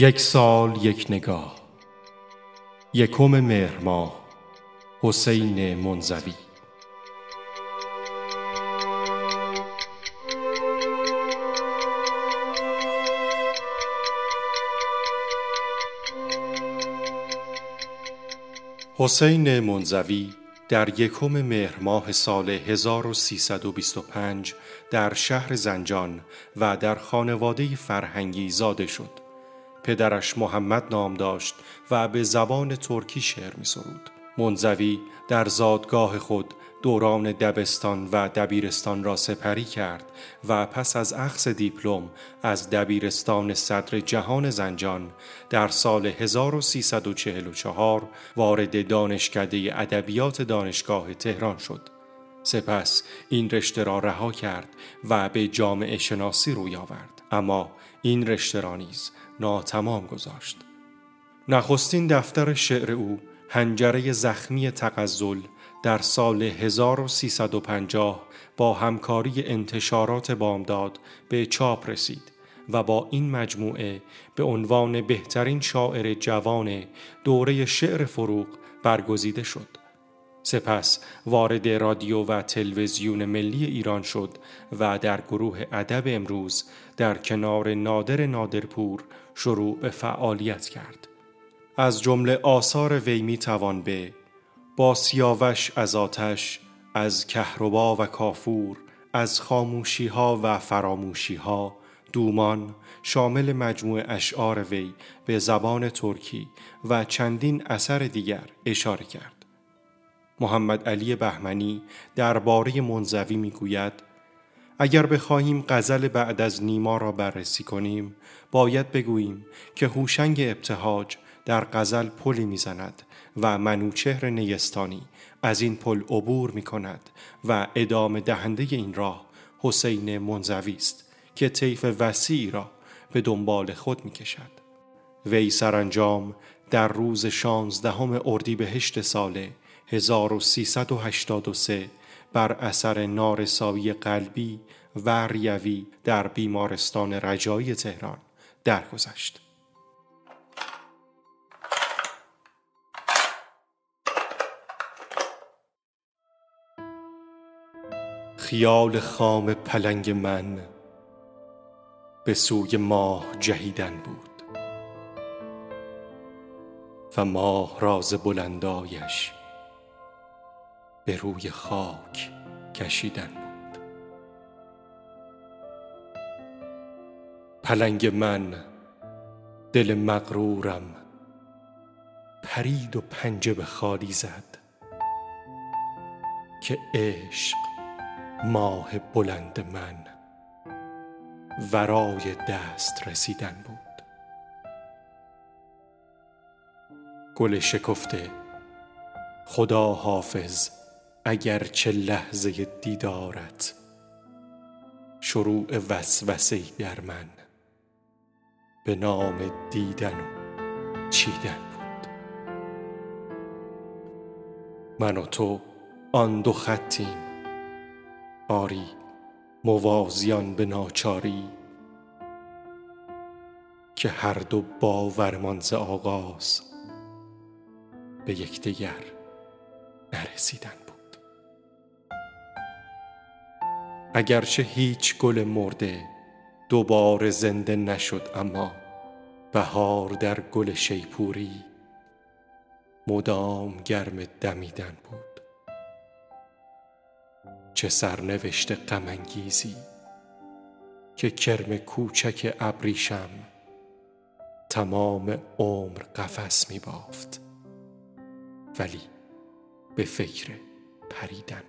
یک سال یک نگاه یکم مهر حسین منزوی حسین منزوی در یکم مهر ماه سال 1325 در شهر زنجان و در خانواده فرهنگی زاده شد. پدرش محمد نام داشت و به زبان ترکی شعر می سرود. منزوی در زادگاه خود دوران دبستان و دبیرستان را سپری کرد و پس از اخذ دیپلم از دبیرستان صدر جهان زنجان در سال 1344 وارد دانشکده ادبیات دانشگاه تهران شد. سپس این رشته را رها کرد و به جامعه شناسی روی آورد اما این رشته را نیز ناتمام گذاشت نخستین دفتر شعر او هنجره زخمی تقزل در سال 1350 با همکاری انتشارات بامداد به چاپ رسید و با این مجموعه به عنوان بهترین شاعر جوان دوره شعر فروغ برگزیده شد. سپس وارد رادیو و تلویزیون ملی ایران شد و در گروه ادب امروز در کنار نادر نادرپور شروع به فعالیت کرد. از جمله آثار وی می توان به با سیاوش از آتش از کهربا و کافور از خاموشی ها و فراموشی ها دومان شامل مجموع اشعار وی به زبان ترکی و چندین اثر دیگر اشاره کرد. محمد علی بهمنی درباره منزوی می‌گوید اگر بخواهیم غزل بعد از نیما را بررسی کنیم باید بگوییم که هوشنگ ابتهاج در غزل پلی می‌زند و منوچهر نیستانی از این پل عبور می کند و ادامه دهنده این راه حسین منزوی است که طیف وسیعی را به دنبال خود می کشد. وی سرانجام در روز شانزدهم اردیبهشت سال 1383 بر اثر نارسایی قلبی و ریوی در بیمارستان رجایی تهران درگذشت. خیال خام پلنگ من به سوی ماه جهیدن بود و ماه راز بلندایش به روی خاک کشیدن بود. پلنگ من دل مغرورم پرید و پنجه به خالی زد که عشق ماه بلند من ورای دست رسیدن بود. گل شکفته خدا حافظ اگر چه لحظه دیدارت شروع وسوسه در من. به نام دیدن و چیدن بود. من و تو آن دو خطیم. آری موازیان به ناچاری. که هر دو باورمان ز آغاز به یکدیگر نرسیدن اگرچه هیچ گل مرده دوباره زنده نشد اما بهار در گل شیپوری مدام گرم دمیدن بود. چه سرنوشت غمانگیزی که کرم کوچک ابریشم تمام عمر قفس می بافت ولی به فکر پریدن